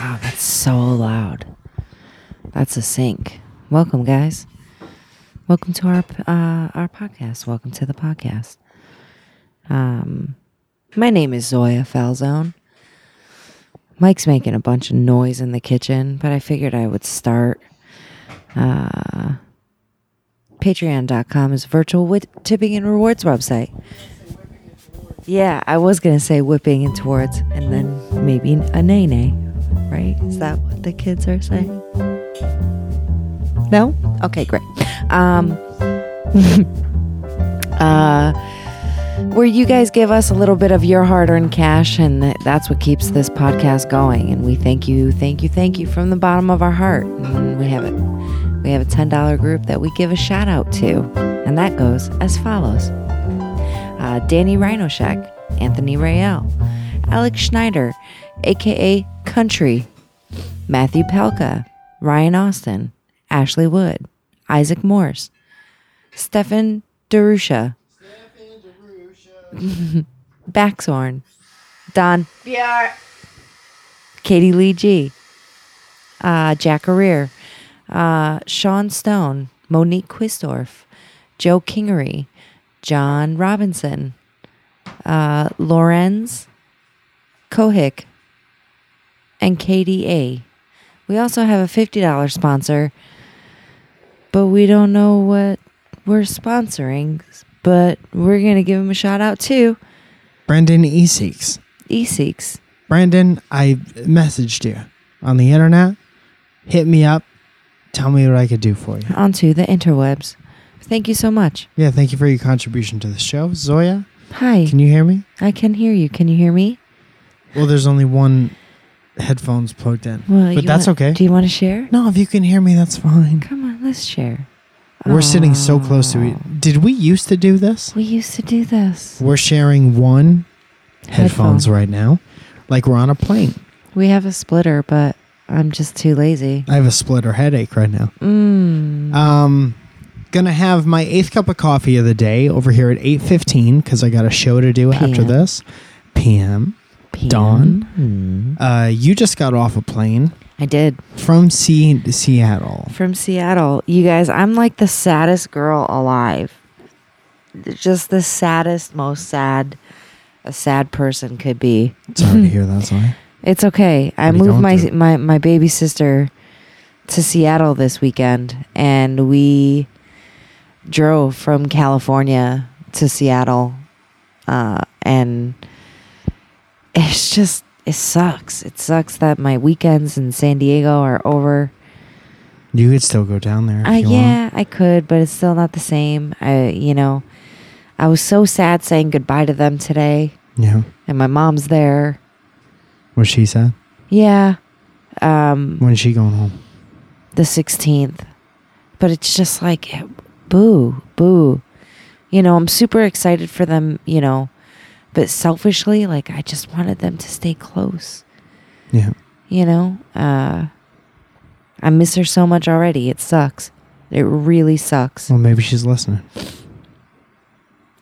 Wow, that's so loud. That's a sink. Welcome, guys. Welcome to our uh, our podcast. Welcome to the podcast. Um, my name is Zoya Falzone. Mike's making a bunch of noise in the kitchen, but I figured I would start. Uh, Patreon.com is virtual with tipping and rewards website. Yeah, I was gonna say whipping and towards, and then maybe a nay nay, right? Is that what the kids are saying? No? Okay, great. Um, uh, where you guys give us a little bit of your hard earned cash, and that's what keeps this podcast going. And we thank you, thank you, thank you from the bottom of our heart. And we have it. We have a $10 group that we give a shout out to, and that goes as follows uh, Danny Rhinoshek, Anthony Rayel, Alex Schneider, aka Country, Matthew Pelka, Ryan Austin, Ashley Wood, Isaac Morse, Stefan Derusha, Baxorn, Don BR, Katie Lee G, uh, Jack Career, uh, Sean Stone, Monique Quistorf, Joe Kingery, John Robinson, uh, Lorenz Kohick, and KDA. We also have a $50 sponsor, but we don't know what we're sponsoring, but we're going to give him a shout out too. Brendan Eseeks. eSeeks. Brandon, I messaged you on the internet. Hit me up. Tell me what I could do for you. onto the interwebs. Thank you so much. Yeah, thank you for your contribution to the show. Zoya, Hi. can you hear me? I can hear you. Can you hear me? Well, there's only one headphones plugged in. Well, but that's want- okay. Do you want to share? No, if you can hear me, that's fine. Come on, let's share. We're sitting so close to it. Did we used to do this? We used to do this. We're sharing one headphones Headphone. right now, like we're on a plane. We have a splitter, but I'm just too lazy. I have a splitter headache right now. Mm. Um, gonna have my eighth cup of coffee of the day over here at eight fifteen because I got a show to do after this. PM. PM. Dawn. Mm. Uh, you just got off a plane I did. from C- Seattle. From Seattle. You guys, I'm like the saddest girl alive. Just the saddest, most sad a sad person could be. Sorry to hear that, Zoe. It's okay. I What are moved my, through? my my baby sister to Seattle this weekend, and we drove from California to Seattle, uh, and it's just it sucks. It sucks that my weekends in San Diego are over. You could still go down there. Uh, yeah, I could, but it's still not the same. I, you know, I was so sad saying goodbye to them today, Yeah. and my mom's there. What she said. Yeah. Um, When's she going home? the 16th. But it's just like, boo, boo. You know, I'm super excited for them, you know, but selfishly, like, I just wanted them to stay close, Yeah. you know? Uh, I miss her so much already. It sucks. It really sucks. Well, maybe she's listening.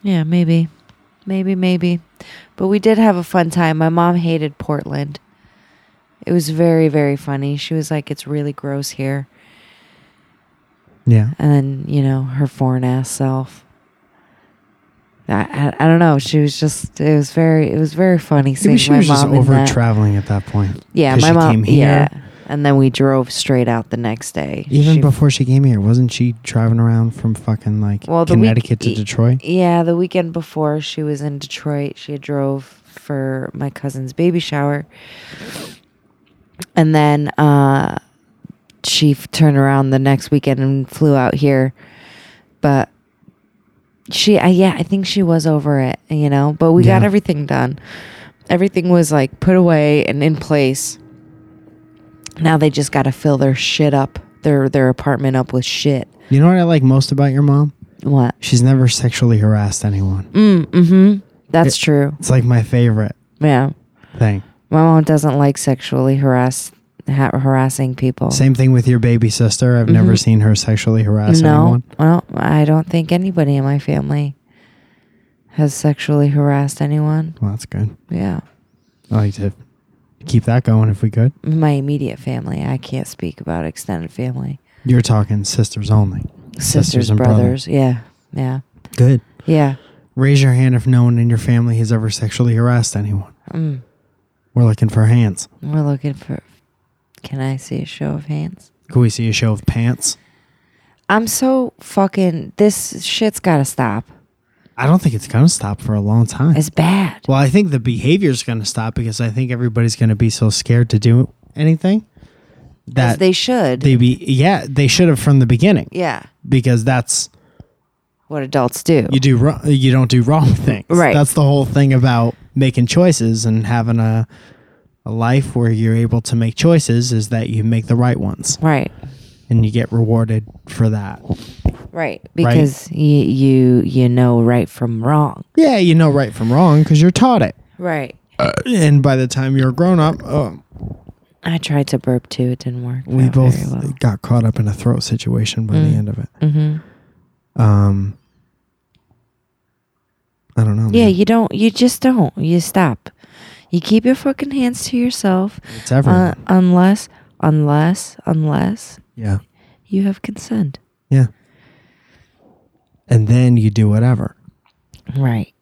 Yeah, maybe. Maybe, maybe. But we did have a fun time. My mom hated Portland. It was very, very funny. She was like, it's really gross here. Yeah. and then you know her foreign ass self. I, I, I don't know. She was just it was very it was very funny seeing Maybe she my was just mom in over that. traveling at that point. Yeah, 'Cause my she mom. came here. Yeah, and then we drove straight out the next day. Even She- before she came here, wasn't she driving around from fucking like Well, the week- Connecticut to Detroit? Yeah, the weekend before she was in Detroit. She had drove for my cousin's baby shower, and then uh, she f- turned around the next weekend and flew out here. But she, I, yeah, I think she was over it, you know. But we got Yeah. everything done. Everything was like put away and in place. Now they just got to fill their shit up, their their apartment up with shit. You know what I like most about your mom? What? She's never sexually harassed anyone. Mm, mm-hmm. That's true. It's like my favorite Yeah. thing. My mom doesn't like sexually harass ha- harassing people. Same thing with your baby sister. I've never Mhm. seen her sexually harass no, anyone. well, I don't think anybody in my family has sexually harassed anyone. Well, that's good. Yeah. I like to keep that going if we could. My immediate family. I can't speak about extended family. You're talking sisters only. Sisters, and brother. brothers. Yeah. Yeah. Good. Yeah. Raise your hand if no one in your family has ever sexually harassed anyone. Mm. We're looking for hands. We're looking for. Can I see a show of hands? Can we see a show of pants? I'm so fucking. This shit's gotta stop. I don't think it's gonna stop for a long time. It's bad. well, I think the behavior's gonna stop because I think everybody's gonna be so scared to do anything As that they should. they be yeah they should have from the beginning yeah. because that's What adults do. you do wrong, you don't do wrong things. Right. That's the whole thing about making choices and having a a life where you're able to make choices is that you make the right ones right. and you get rewarded for that. Right. Because you you you know right from wrong. Yeah, you know right from wrong because you're taught it. Right. And by the time you're grown up, oh, I tried to burp too. It didn't work. we both well. got caught up in a throat situation by the Mm. end of it. Mm-hmm. Um, I don't know. Yeah, man. you don't. You just don't. You stop. You keep your fucking hands to yourself, it's everyone. uh, unless, unless, unless yeah, you have consent. yeah. And then you do whatever. Right.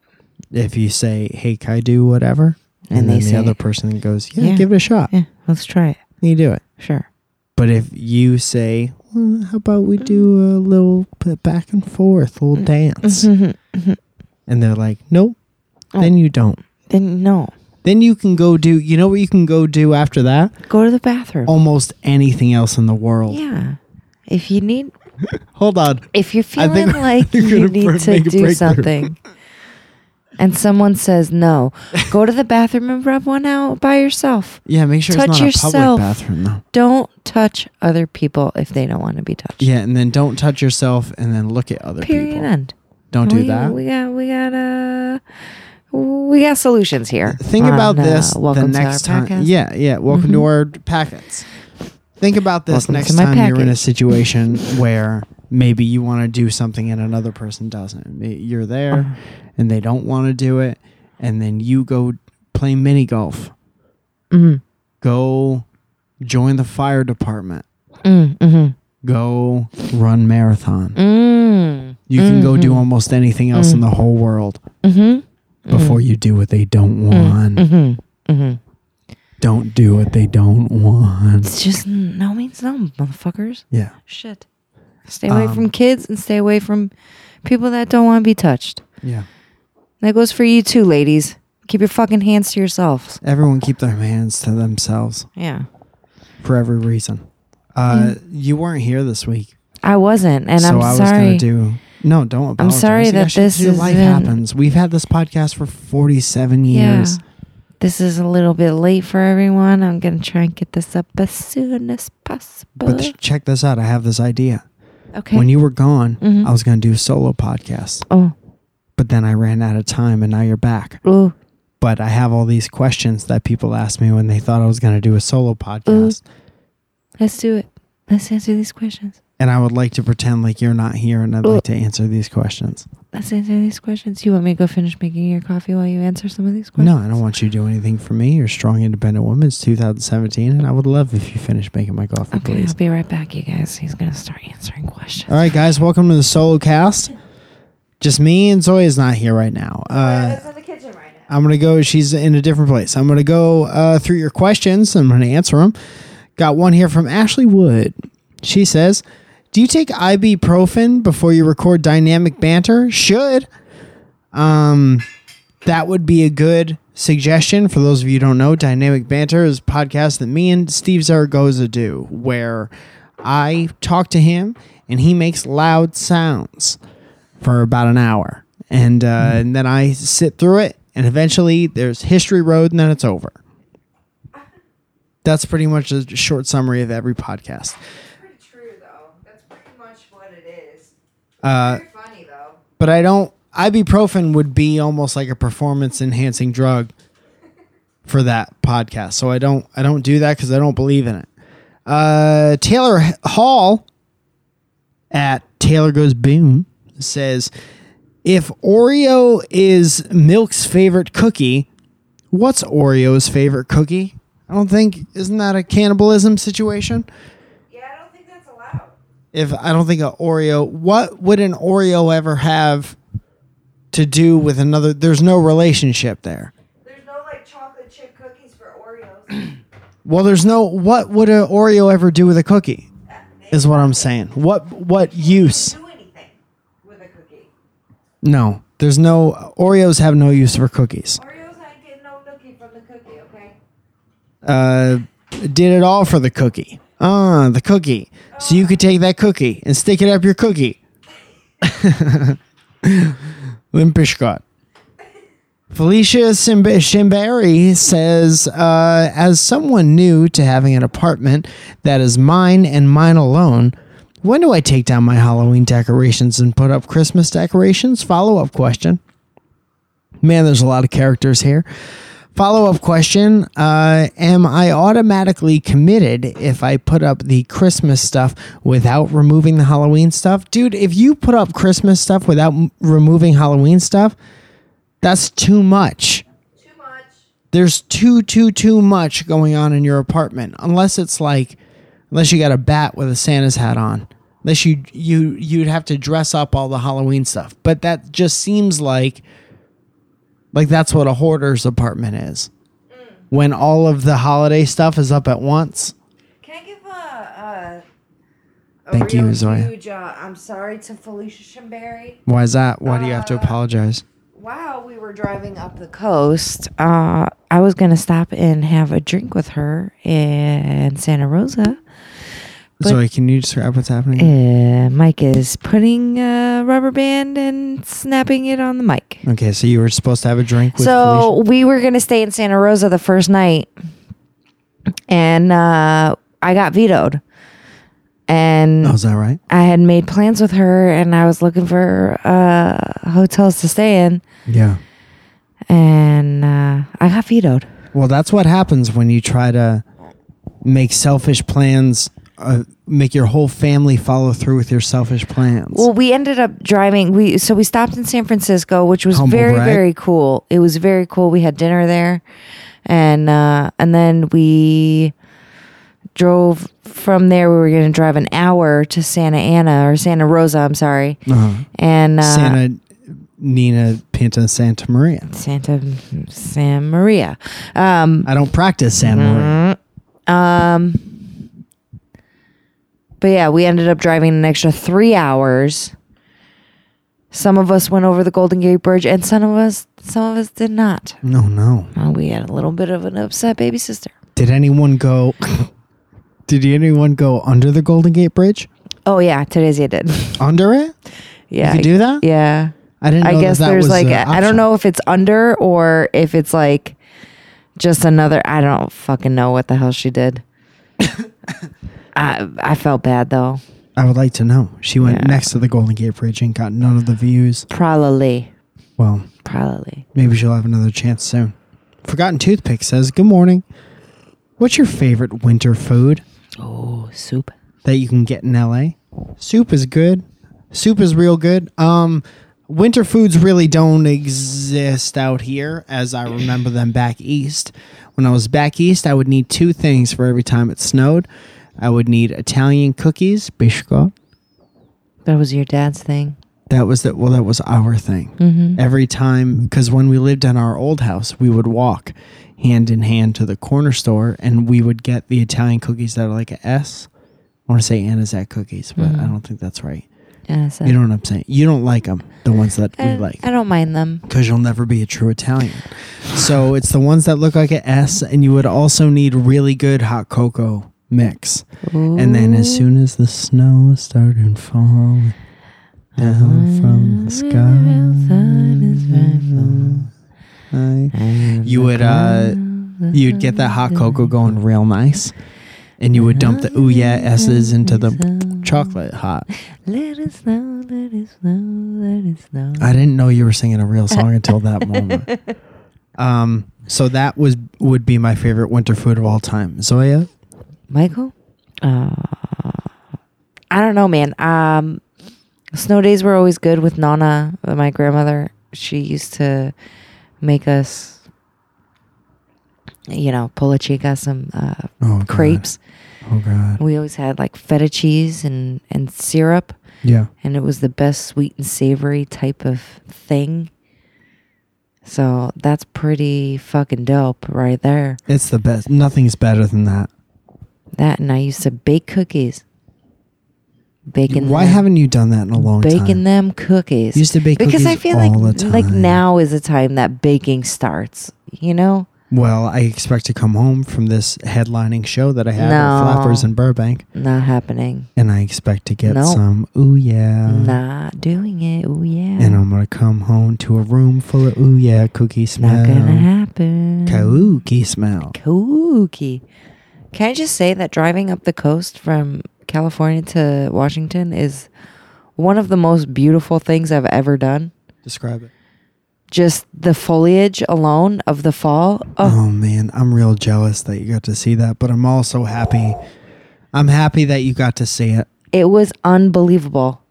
If you say, "Hey, can I do whatever?" And and, then the say- other person goes, yeah, Yeah. give it a shot." Yeah. Let's try it. You do it. Sure. But if you say, well, "How about we do a little back and forth, little dance," Mm-hmm. and they're like, "Nope," Oh. then you don't. Then no. Then you can go do. You know what you can go do after that? Go to the bathroom. Almost anything else in the world. Yeah. If you need, Hold on. if you're feeling like you need to do something, and someone says no, go to the bathroom and rub one out by yourself. Yeah, make sure Touch it's not a yourself. public bathroom though. Don't touch other people if they don't want to be touched. Yeah, and then don't touch yourself, and then look at other Period. people. Period. End. Don't do that. We got. We got. Uh, we got solutions here. Think on, about uh, this welcome the our next time. podcast. Yeah, yeah. Welcome to Mhm. our packets. Think about this Welcome next to my time you're in a package. situation where maybe you want to do something and another person doesn't. May- You're there Uh-huh. and they don't want to do it, and then you go play mini golf. Mm, Go join the fire department. mm, mm, Go run marathon. mm, You can go do almost anything else in Mm. the whole world before you do what they don't mm, want. mhm, mhm. Don't do what they don't want. It's just no means no, motherfuckers. Yeah. Shit. Stay away Um, from kids and stay away from people that don't want to be touched. Yeah. That goes for you too, ladies. Keep your fucking hands to yourselves. Everyone keep their hands to themselves Yeah. for every reason. Uh, You weren't here this week, I wasn't, and so I'm I was sorry. gonna do. No, don't. Apologize. I'm sorry You that this has life happens. We've had this podcast for forty-seven years. Yeah. This is a little bit late for everyone. I'm going to try and get this up as soon as possible. But check this out. I have this idea. okay. When you were gone, Mhm. I was gonna do a solo podcast, oh, but then I ran out of time, and now you're back. oh, But I have all these questions that people asked me when they thought I was gonna do a solo podcast. let's do it. Let's answer these questions. And I would like to pretend like you're not here, and I'd like to answer these questions. Let's answer these questions. You want me to go finish making your coffee while you answer some of these questions? No, I don't want you to do anything for me. You're a strong, independent woman. It's 2017, and I would love if you finish making my coffee, Okay, please. I'll be right back, you guys. He's going to start answering questions. All right, guys, welcome to the solo cast. Just me and Zoe is not here right now. Uh, in the kitchen right now. I'm gonna go. She's in a different place. I'm gonna go uh, through your questions. And I'm gonna answer them. Got one here from Ashley Wood. She says, "Do you take ibuprofen before you record dynamic banter? Should. Um, that would be a good suggestion for those of you who don't know. Dynamic banter is a podcast that me and Steve Zaragoza do, where I talk to him and he makes loud sounds for about an hour. And, uh, and then I sit through it, and eventually there's History Road, and then it's over. That's pretty much a short summary of every podcast. pretty true, though. That's pretty much what it is. Uh, funny, though. but I don't. Ibuprofen would be almost like a performance enhancing drug for that podcast. So I don't. I don't do that because I don't believe in it. Uh, Taylor Hall at Taylor Goes Boom says, if Oreo is Milk's favorite cookie, what's Oreo's favorite cookie? I don't think isn't that a cannibalism situation? Yeah, I don't think that's allowed. If I don't think a Oreo, what would an Oreo ever have to do with another? There's no relationship there. There's no like chocolate chip cookies for Oreos. Well, there's no. What would an Oreo ever do with a cookie? Is what I'm saying. What what use? do anything with a cookie. No, there's no Oreos have no use for cookies. Oreos ain't getting no nookie from the cookie, okay? Uh, did it all for the cookie. Ah, the cookie. So you could take that cookie and stick it up your cookie. Limp Bizkit. Felicia Simb- Shimbari says, uh, as someone new to having an apartment that is mine and mine alone, when do I take down my Halloween decorations and put up Christmas decorations? Follow up question. Man, there's a lot of characters here. Follow up question uh, Am I automatically committed if I put up the Christmas stuff without removing the Halloween stuff? Dude, if you put up Christmas stuff without m- removing Halloween stuff, that's too much. Too much. There's too, too, too much going on in your apartment. Unless it's like, unless you got a bat with a Santa's hat on. Unless you you you'd have to dress up all the Halloween stuff. But that just seems like like that's what a hoarder's apartment is. When all of the holiday stuff is up at once. Can I give a, a, a Thank you, Zoya. huge uh, I'm sorry to Felicia Shimberry? Why is that? Why do you have to apologize? While we were driving up the coast, uh, I was going to stop and have a drink with her in Santa Rosa. But- Zoe, can you describe what's happening? Uh, Mike is putting a rubber band and snapping it on the mic. Okay, so you were supposed to have a drink with so we were going to stay in Santa Rosa the first night, and uh, I got vetoed. And Felicia? Oh, is that right? I had made plans with her, and I was looking for uh, hotels to stay in, Yeah. and uh, I got vetoed. Well, that's what happens when you try to make selfish plans, uh, make your whole family follow through with your selfish plans. Well, we ended up driving. We so we stopped in San Francisco, which was Humble very brag. very cool. It was very cool. We had dinner there, and uh, and then we drove from there. We were going to drive an hour to Santa Ana or Santa Rosa. I'm sorry, uh-huh. and uh, Santa Nina Pinta Santa Maria. Santa San Maria. Um, I don't practice Santa Maria. um, but yeah, we ended up driving an extra three hours. Some of us went over the Golden Gate Bridge, and some of us, some of us did not. No, no. Uh, we had a little bit of an upset baby sister. Did anyone go? did anyone go under the Golden Gate Bridge? Oh yeah, Teresia did. Under it? yeah, You could do that? Yeah, I didn't. Know I guess that there's was like I don't know if it's under or if it's like just another. I don't fucking know what the hell she did. I I felt bad though. I would like to know. She went Yeah. next to the Golden Gate Bridge and got none of the views. Probably, Well, probably. maybe she'll have another chance soon. Forgotten Toothpick says, "Good morning. What's your favorite winter food Oh, soup. that you can get in LA? Soup is good. Soup is real good. Um, winter foods really don't exist out here as I remember them back east. When I was back east, I would need two things for every time it snowed. I would need Italian cookies, biscuit. That was your dad's thing. That was that. Well, that was our thing. Mm-hmm. Every time, because when we lived in our old house, we would walk hand in hand to the corner store, and we would get the Italian cookies that are like a S. I want to say anisette cookies, but I don't think that's right. You know what I'm saying? You don't like them, the ones that we like, I don't mind them. because you'll never be a true Italian. So it's the ones that look like an S, and you would also need really good hot cocoa mix. And then as soon as the snow started falling down from the sky, you would uh, you'd get that hot cocoa going real nice, and you would dump the ooh yeah s's into the chocolate hot. Let it snow, let it snow, let it snow. I didn't know you were singing a real song until that moment. Um, so that was would be my favorite winter food of all time. Zoya, Michael? Uh, I don't know, man. Um, snow days were always good with Nana, uh, my grandmother. She used to make us you know, Pola Chica, some uh, Oh, crepes. Oh god. We always had like feta cheese and, and syrup, Yeah. and it was the best sweet and savory type of thing. So that's pretty fucking dope right there. It's the best. Nothing's better than that. That and I used to bake cookies. Baking them Why them, haven't you done that in a long baking time? Baking them cookies? You used to bake because I feel like like now is the time that baking starts. You know? Well, I expect to come home from this headlining show that I have No. at Flappers in Burbank, Not happening. and I expect to get Nope. some ooh yeah. Not doing it. Oh yeah. And I'm gonna come home to a room full of ooh yeah cookie smell. Not gonna happen. Cookie smell. Kooky. Can I just say that driving up the coast from California to Washington is one of the most beautiful things I've ever done. Describe it. Just the foliage alone of the fall. Oh, Oh man, I'm real jealous that you got to see that, but I'm also happy. I'm happy that you got to see it. it was unbelievable.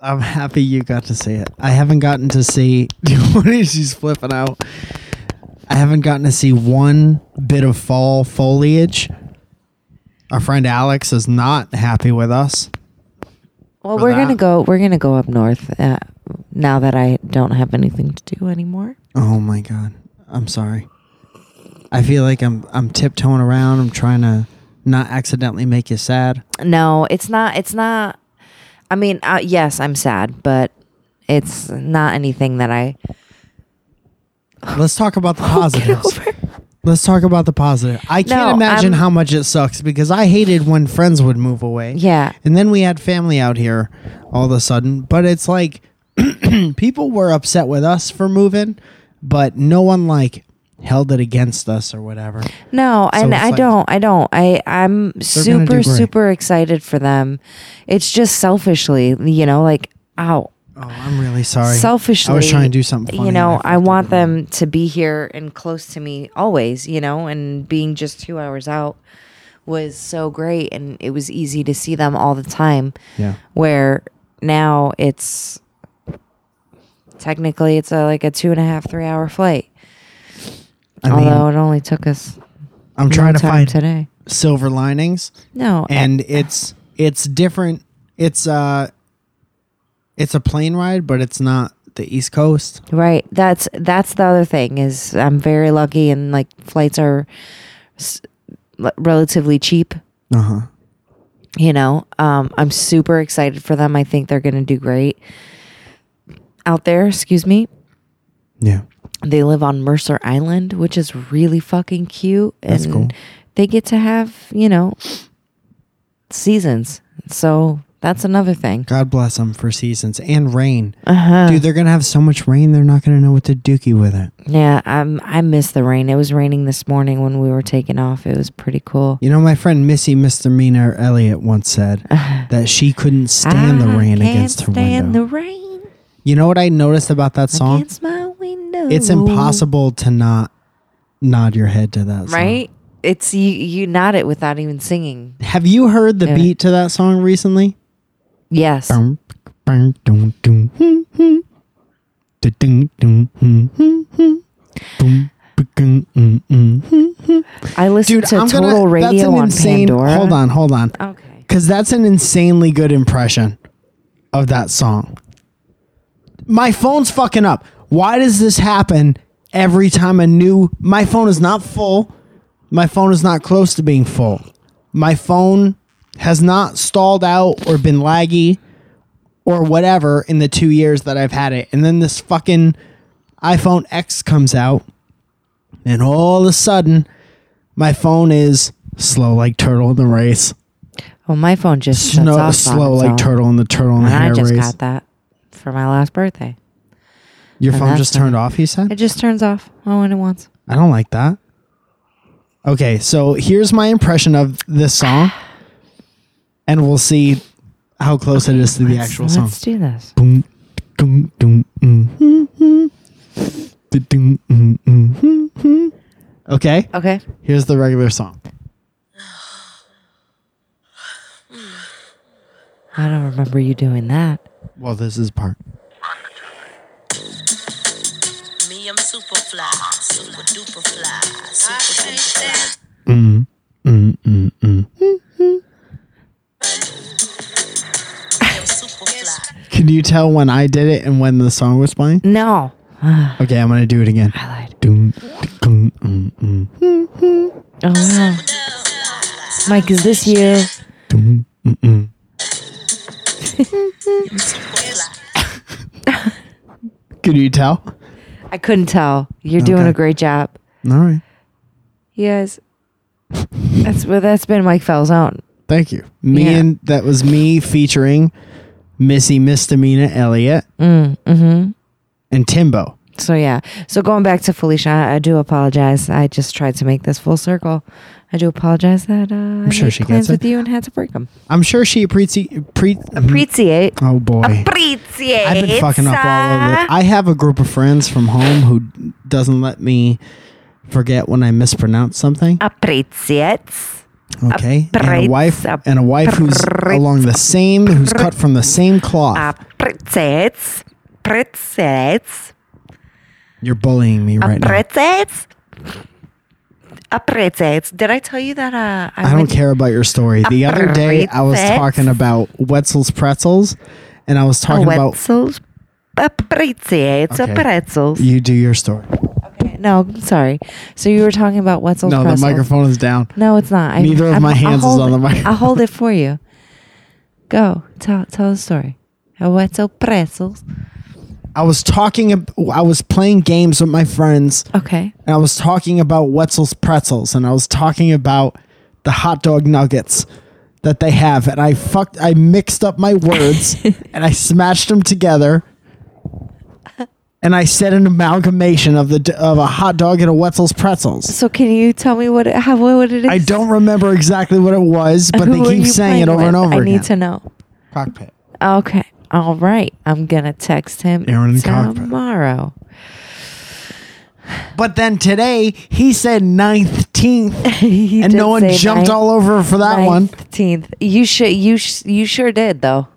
I'm happy you got to see it. I haven't gotten to see what is she's flipping out. I haven't gotten to see one bit of fall foliage. Our friend Alex is not happy with us. Well, we're gonna go. We're gonna go up north uh, now that I don't have anything to do anymore. Oh my god. I'm sorry. I feel like I'm I'm tiptoeing around. I'm trying to not accidentally make you sad. No, it's not. It's not. I mean, uh, yes, I'm sad, but it's not anything that I Let's talk about the get positives. over. Let's talk about the positive. I can't No, imagine I'm- how much it sucks because I hated when friends would move away. Yeah, And then we had family out here all of a sudden. But it's like people were upset with us for moving, but no one like held it against us or whatever. no, and it's I like- don't. I don't. I I'm super great. super excited for them. It's just selfishly, you know, like ow. Oh, I'm really sorry. Selfishly, I was trying to do something funny You know, I I want them to be here and close to me always. You know, and being just two hours out was so great, and it was easy to see them all the time. Yeah. where now it's technically it's a, like a two and a half three hour flight I although mean, it only took us I'm trying to find today silver linings no and it's it's different. It's uh it's a plane ride, but it's not the East Coast. right that's that's the other thing is i'm very lucky and like flights are s- relatively cheap Uh-huh. you know um i'm super excited for them i think they're gonna do great out there excuse me Yeah. they live on Mercer Island, which is really fucking cute. That's and cool. They get to have, you know, seasons. So that's another thing. God bless them for seasons and rain. Uh-huh. Dude, they're gonna have so much rain. They're not gonna know what to dookie with it. Yeah, I'm, I miss the rain. It was raining this morning when we were taking off. It was pretty cool. You know, my friend Missy Misdemeanor Elliott once said that she couldn't stand the I rain can't against her stand window. the rain you know what I noticed about that song? against my window. It's impossible to not nod your head to that song. right? It's you. You nod it without even singing. Have you heard the Yeah. beat to that song recently? Yes. I listened Dude, to I'm Total gonna. Radio on insane. Pandora. Hold on, hold on. Okay. Because that's an insanely good impression of that song. My phone's fucking up. Why does this happen every time a new. My phone is not full. My phone is not close to being full. My phone has not stalled out or been laggy or whatever in the two years that I've had it. And then this fucking iPhone X comes out, and all of a sudden, my phone is slow like turtle in the race. Well, my phone just shuts Snow, off slow like own. turtle in the turtle in the And I just race. got that for my last birthday. Your and phone just turned off, you said? It just turns off oh, when it wants. I don't like that. Okay, so here's my impression of this song, and we'll see how close it is to the Let's- actual song. Let's do this. Boom, dum, dum, mm, mm, mm. Da-dum, mm, mm. Okay, Okay. here's the regular song. I don't remember you doing that. Well, this is part. Me, I'm super fly. Super duper fly. Super duper fly. Mm, mm, mm. You tell when I did it and when the song was playing? No. Okay, I'm gonna do it again. I lied. Doom, mm, mm, Oh, wow. Mike, is this you? doom, mm, mm. Can you tell? I couldn't tell. You're doing a great job. All right. Yes. That's well, that's been Mike Falzone. Thank you. Me Yeah. and that was me featuring Missy Misdemeanor Elliott Mm, mm-hmm. and Timbo. So yeah. So going back to Felicia, I, I do apologize. I just tried to make this full circle. I do apologize that uh, I'm sure she plans gets it. with you and had to break them. I'm sure she appreciates. Pre- Appreciate. oh boy. Appreciate. I've been fucking up all over. I have a group of friends from home who doesn't let me forget when I mispronounce something. Appreciates. Okay, and a wife and a wife who's along the same, who's cut from the same cloth. Appreciates. Appreciates. You're bullying me right now. Appreciates. Appreciates. Did I tell you that? Uh, I, I don't care about your story. The other day, I was talking about Wetzel's pretzels, and I was talking about. Wetzel's appreciates Okay. pretzels. You do your story. Okay, no, sorry. So you were talking about Wetzel's pretzels. No, the microphone is down. No, it's not. I, Neither of I'm- my I'll hands is hold on the it. microphone. I'll hold it for you. Go tell tell the story. A Wetzel pretzels. I was talking. ab- I was playing games with my friends, Okay. and I was talking about Wetzel's pretzels, and I was talking about the hot dog nuggets that they have, and I fucked. I mixed up my words, and I smashed them together, and I said an amalgamation of the of a hot dog and a Wetzel's pretzels. So can you tell me what it, how what it is? I don't remember exactly what it was, but they Who are keep saying it playing over and over I again. need to know. Cockpit. Okay. All right. I'm gonna text him Aaron in cockpit. tomorrow. But then today he said nineteenth, and no one jumped ninth- all over for that one. 19th. You should you sh- you sure did though.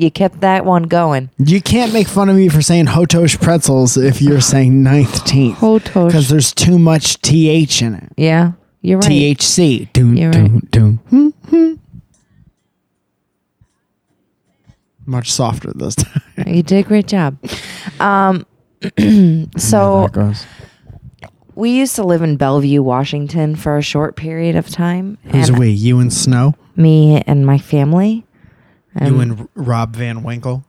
You kept that one going. You can't make fun of me for saying Hotosh pretzels if you're saying nineteenth. Hotosh. Because there's too much TH in it. Yeah, you're right. THC. Doom, You're doom, right. doom. Hmm, hmm. Much softer this time. You did a great job. Um, so we used to live in Bellevue, Washington, for a short period of time. Who's we? You and Snow? Me and my family. You and Rob Van Winkle?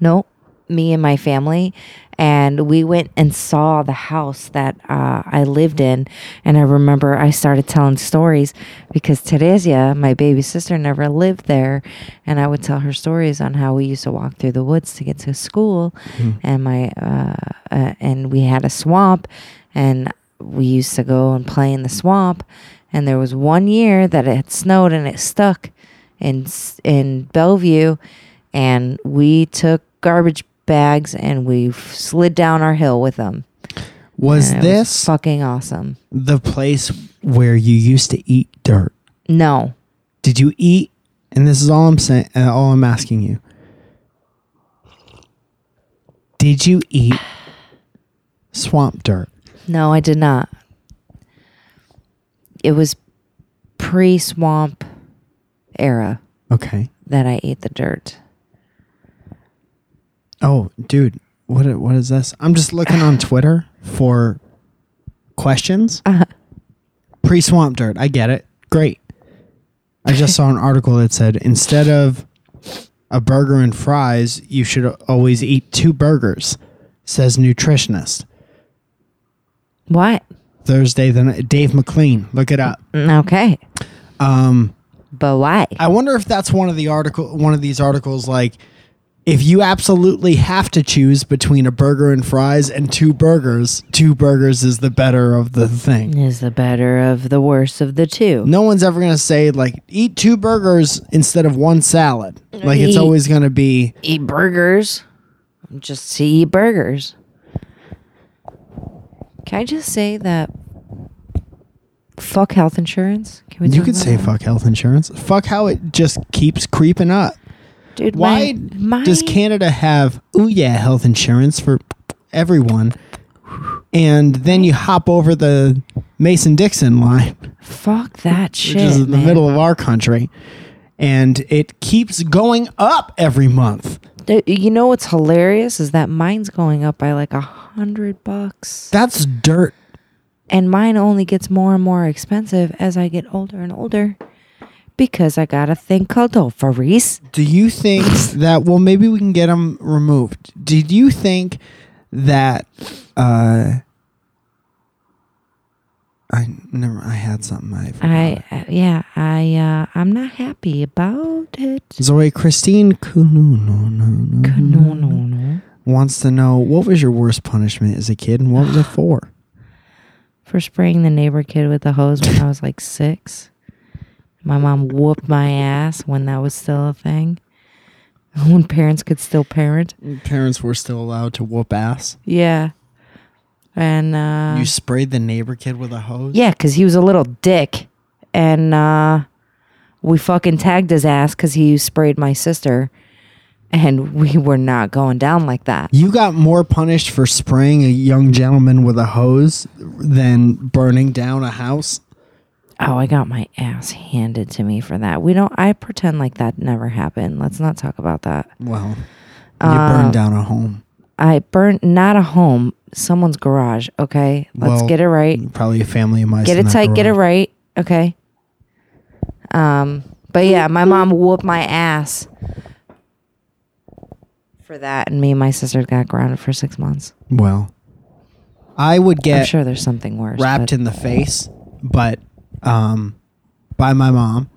No, me and my family. And we went and saw the house that uh, I lived in. And I remember I started telling stories because Teresia, my baby sister, never lived there. And I would tell her stories on how we used to walk through the woods to get to school. And my uh, uh, and we had a swamp, and we used to go and play in the swamp. And there was one year that it had snowed and it stuck in in Bellevue, and we took garbage bags and we slid down our hill with them. Was And it was this fucking awesome? the place where you used to eat dirt? No, Did you eat? And this is all I'm saying. Uh, all I'm asking you. Did you eat swamp dirt? no, I did not. It was pre swamp era Okay. that I ate the dirt. Oh, dude, what i- what is this? I'm just looking on Twitter for questions. Uh-huh. Pre swamp dirt. I get it. Great. I just saw an article that said instead of a burger and fries, you should always eat two burgers. Says nutritionist. What? Thursday, the Dave McLean. Look it up. Okay, Um, but why? I wonder if that's one of the article, one of these articles, like if you absolutely have to choose between a burger and fries and two burgers, two burgers is the better of the thing. Is the better of the worst of the two? No one's ever gonna say like eat two burgers instead of one salad. Like it's always gonna be Eat burgers. Just to eat burgers. Can I just say that? Fuck health insurance. Can we? you could say that? fuck health insurance. Fuck how it just keeps creeping up. dude. Why my, my, does Canada have oh yeah health insurance for everyone, and then you hop over the Mason Dixon line, Fuck that shit. which is in the man. middle of our country, and it keeps going up every month. You know what's hilarious is that mine's going up by like a hundred bucks, That's dirt. And mine only gets more and more expensive as I get older and older, because I got a thing called ovaries. Do you think that? Well, maybe we can get them removed. Did you think that? uh I never. I had something. I. forgot. I uh, yeah, I uh, I'm not happy about it. Zoe Christine Kununo for? Spraying the neighbor kid with a hose when I was like six. My mom whooped my ass when that was still a thing. When parents could still parent. Parents were still allowed to whoop ass. Yeah. And uh you sprayed the neighbor kid with a hose. yeah, cuz he was a little dick and uh we fucking tagged his ass cuz he sprayed my sister and we were not going down like that. You got more punished for spraying a young gentleman with a hose than burning down a house. Oh, I got my ass handed to me for that. We don't I pretend like that never happened. Let's not talk about that. Well, you burned down a home. I burnt not a home, someone's garage. Okay, let's Well, get it right. Probably a family of mice. Get it tight. Get it right. Okay. Um, but yeah, my mom whooped my ass for that, and me and my sister got grounded for six months. Well, I would get I'm sure there's something worse. wrapped but- in the face, but um, by my mom,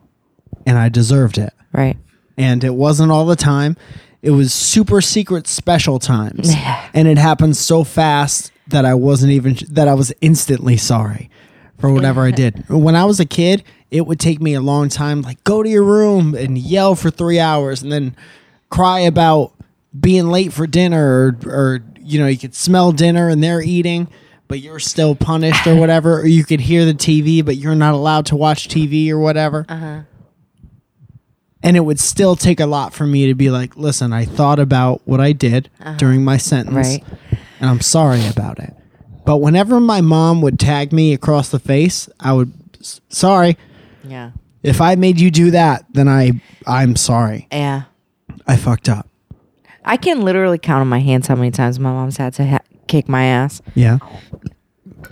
and I deserved it. right. And it wasn't all the time. It was super secret special times, and it happened so fast that I wasn't even that I was instantly sorry for whatever I did. When I was a kid, it would take me a long time, like go to your room and yell for three hours, and then cry about being late for dinner, or, or you know, you could smell dinner and they're eating, but you're still punished or whatever, or you could hear the TV, but you're not allowed to watch TV or whatever. Uh-huh. And it would still take a lot for me to be like, listen, I thought about what I did uh-huh. during my sentence, Right. and I'm sorry about it. But whenever my mom would tag me across the face, I would, sorry. Yeah. If I made you do that, then I, I'm sorry. Yeah. I fucked up. I can literally count on my hands how many times my mom's had to ha- kick my ass. Yeah.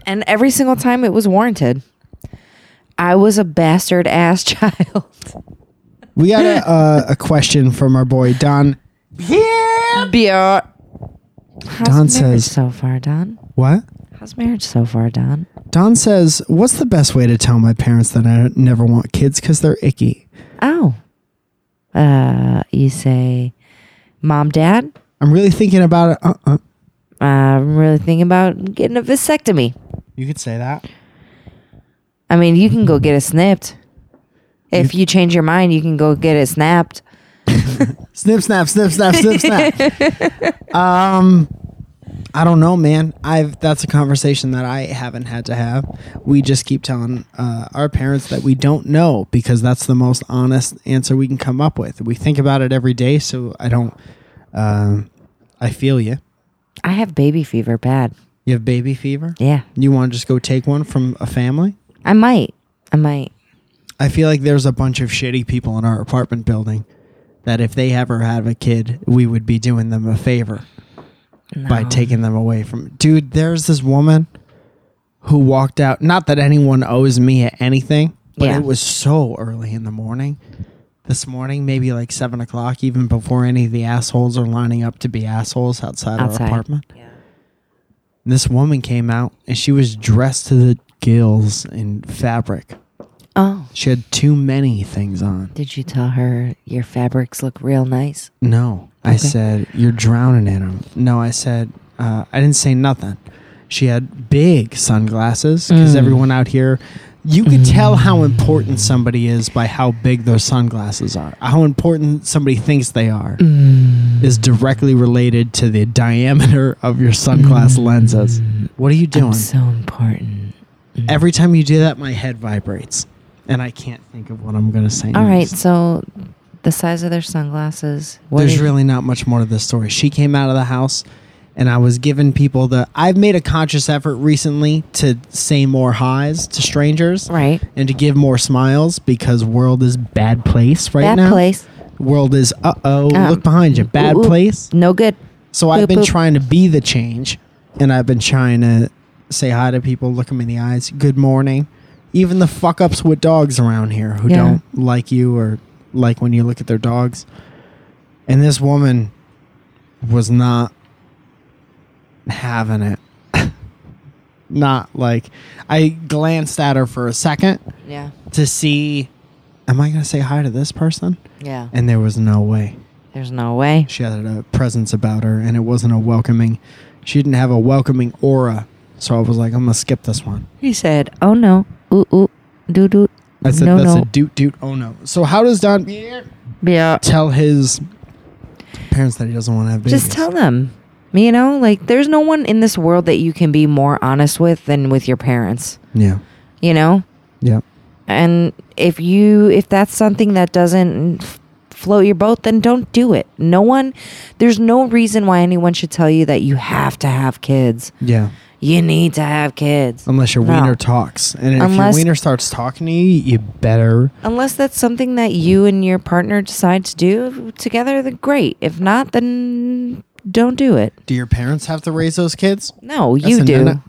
And every single time it was warranted. I was a bastard ass child. We got a, uh, a question from our boy Don. Yeah. Beer. How's Don marriage says- so far, Don? What? How's marriage so far, Don? Don says, "What's the best way to tell my parents that I never want kids because they're icky?" Oh. Uh, you say, Mom, Dad, I'm really thinking about it. Uh-uh. uh, I'm really thinking about getting a vasectomy. You could say that. I mean, you can go get it snipped. If you change your mind, you can go get it snapped. Snip, snap, snip, snap, snip, snap. um, I don't know, man. I've that's a conversation that I haven't had to have. We just keep telling uh, our parents that we don't know because that's the most honest answer we can come up with. We think about it every day, so I don't. Um, I feel you. I have baby fever bad. You have baby fever. Yeah. You want to just go take one from a family? I might. I might. I feel like there's a bunch of shitty people in our apartment building that if they ever have a kid, we would be doing them a favor by taking them away from. Dude, there's this woman who walked out. Not that anyone owes me anything, but Yeah. it was so early in the morning. This morning, maybe like seven o'clock, even before any of the assholes are lining up to be assholes outside, Outside. our apartment. yeah. This woman came out and she was dressed to the gills in fabric. Oh. She had too many things on. Did you tell her your fabrics look real nice? No, I Okay. said you're drowning in them. No, I said uh, I didn't say nothing. She had big sunglasses because Mm. everyone out here, you could tell how important somebody is by how big their sunglasses are. How important somebody thinks they are Mm. is directly related to the diameter of your sunglass lenses. What are you doing? So important. Every time you do that, my head vibrates, and I can't think of what I'm gonna say. All right. next. So the size of their sunglasses. There's really not much more to this story. She came out of the house and I was giving people the. I've made a conscious effort recently to say more highs to strangers, Right. and to give more smiles because world is bad place right Bad now. place. World is uh oh. Um, look behind you. Bad Ooh, ooh. place. No good. So I've Boop, been boop. trying to be the change, and I've been trying to say hi to people, look them in the eyes, good morning. Even the fuck ups with dogs around here who Yeah. don't like you or like when you look at their dogs. And this woman was not having it. not like I glanced at her for a second Yeah. to see am I going to say hi to this person? Yeah. And there was no way There's no way. she had a presence about her and it wasn't a welcoming she didn't have a welcoming aura so i was like i'm gonna skip this one He said, "Oh no, ooh ooh, doo doo." i said no, that's no. a doot doot oh no so how does don yeah. tell his parents that he doesn't want to have babies Just tell them. You know, like there's no one in this world that you can be more honest with than with your parents. yeah You know, yeah and if you if that's something that doesn't float your boat, then don't do it. No one. There's no reason why anyone should tell you that you have to have kids. yeah You need to have kids. unless your No. wiener talks and if your wiener starts talking to you you better Unless that's something that you and your partner decide to do together, then great. If not, then don't do it. do your parents have to raise those kids No, That's you do. no-no.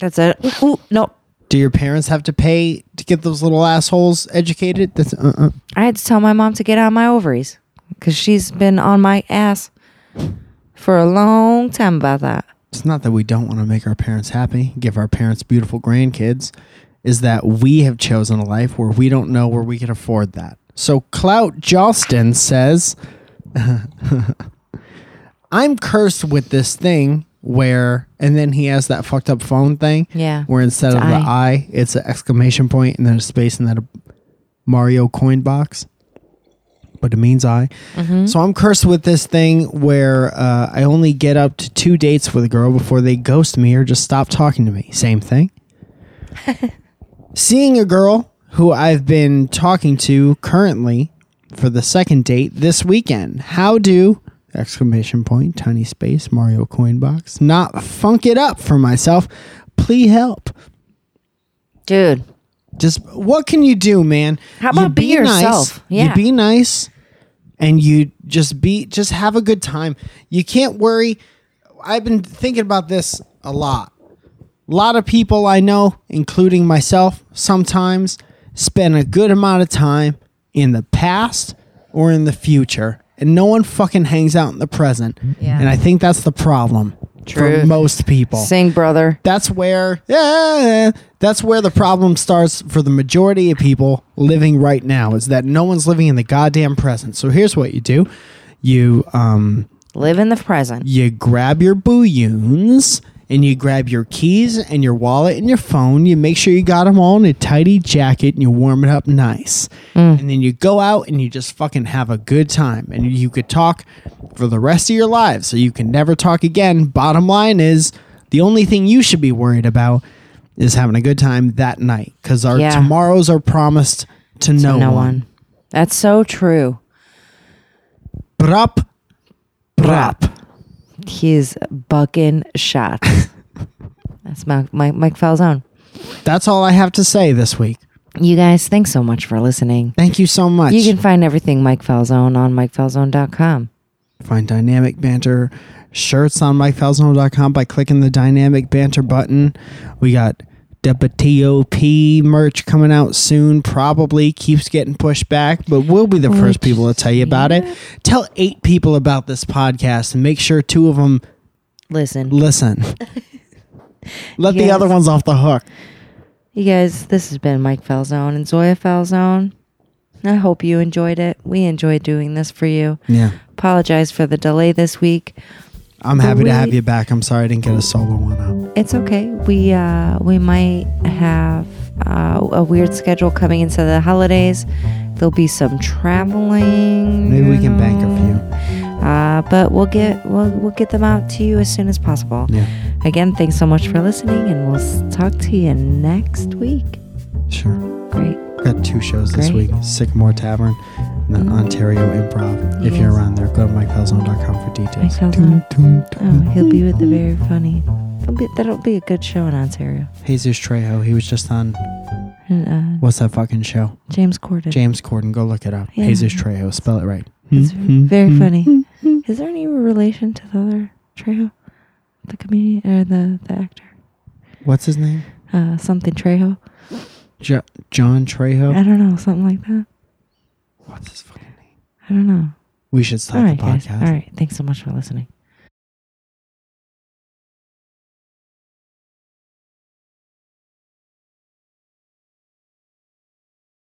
That's a ooh, ooh, no. do your parents have to pay to get those little assholes educated that's uh-uh. I had to tell my mom to get out of my ovaries because she's been on my ass for a long time about that. It's not that we don't want to make our parents happy, give our parents beautiful grandkids, is that we have chosen a life where we don't know where we can afford that. So Clout Jostin says, I'm cursed with this thing where, and then he has that fucked up phone thing Yeah. where instead It's of the I. I, it's an exclamation point and then a space and then a Mario coin box. But it means I. Mm-hmm. So I'm cursed with this thing where uh, I only get up to two dates with a girl before they ghost me or just stop talking to me. Same thing. Seeing a girl who I've been talking to currently for the second date this weekend. How do exclamation point tiny space Mario coin box not funk it up for myself? Please help. Dude, Just what can you do, man? How You about be yourself? Nice, Yeah. You be nice and you just be just have a good time. You can't worry. I've been thinking about this a lot. A lot of people I know, including myself, sometimes spend a good amount of time in the past or in the future, and no one fucking hangs out in the present. Yeah. And I think that's the problem for most people sing, brother. that's where yeah, that's where the problem starts for the majority of people living right now is that no one's living in the goddamn present. So here's what you do. You um Live in the present. you grab your booyoons and you grab your keys and your wallet and your phone. You make sure you got them all in a tidy jacket and you warm it up nice. Mm. And then you go out and you just fucking have a good time. And you could talk for the rest of your lives. So you can never talk again. Bottom line is the only thing you should be worried about is having a good time that night because our Yeah. tomorrows are promised to, no, no one. one. That's so true. Brap, brap. He's bucking shots. That's Mike, Mike, Mike Falzone. That's all I have to say this week. You guys, thanks so much for listening. Thank you so much. You can find everything Mike Falzone on MikeFalzone.com. Find Dynamic Banter shirts on MikeFalzone.com by clicking the Dynamic Banter button. We got WTOP merch coming out soon. Probably keeps getting pushed back, but we'll be the first people to tell you about it. Tell eight people about this podcast and make sure two of them Listen, listen. Let the other ones off the hook. you guys, this has been Mike Falzone and Zoya Falzone. I hope you enjoyed it. We enjoyed doing this for you. Yeah. Apologize for the delay this week. I'm happy to have you back. I'm sorry I didn't get a solo one out. It's okay. We uh we might have uh, a weird schedule coming into the holidays. There'll be some traveling. Maybe we can bank a few. Uh, but we'll get we'll we'll get them out to you as soon as possible. Yeah. Again, thanks so much for listening, and we'll talk to you next week. Sure. Great. Got two shows this Great. week Sycamore Tavern, the Ontario Improv. If you're around there, go to mikefalzone.com for details. Mike Falzone. Oh, he'll be with the very funny. That'll be, that'll be a good show in Ontario. Jesus Trejo. He was just on And, uh, what's that fucking show? James Corden. James Corden. Go look it up. Yeah. Jesus Trejo. Spell it right. It's Mhm. very Mhm. funny. Is there any relation to the other Trejo? The comedian or the, the actor? What's his name? Uh, something Trejo. Jo- John Trejo. I don't know, something like that. What's his fucking name? I don't know. We should right, the guys. podcast. All right. Thanks so much for listening.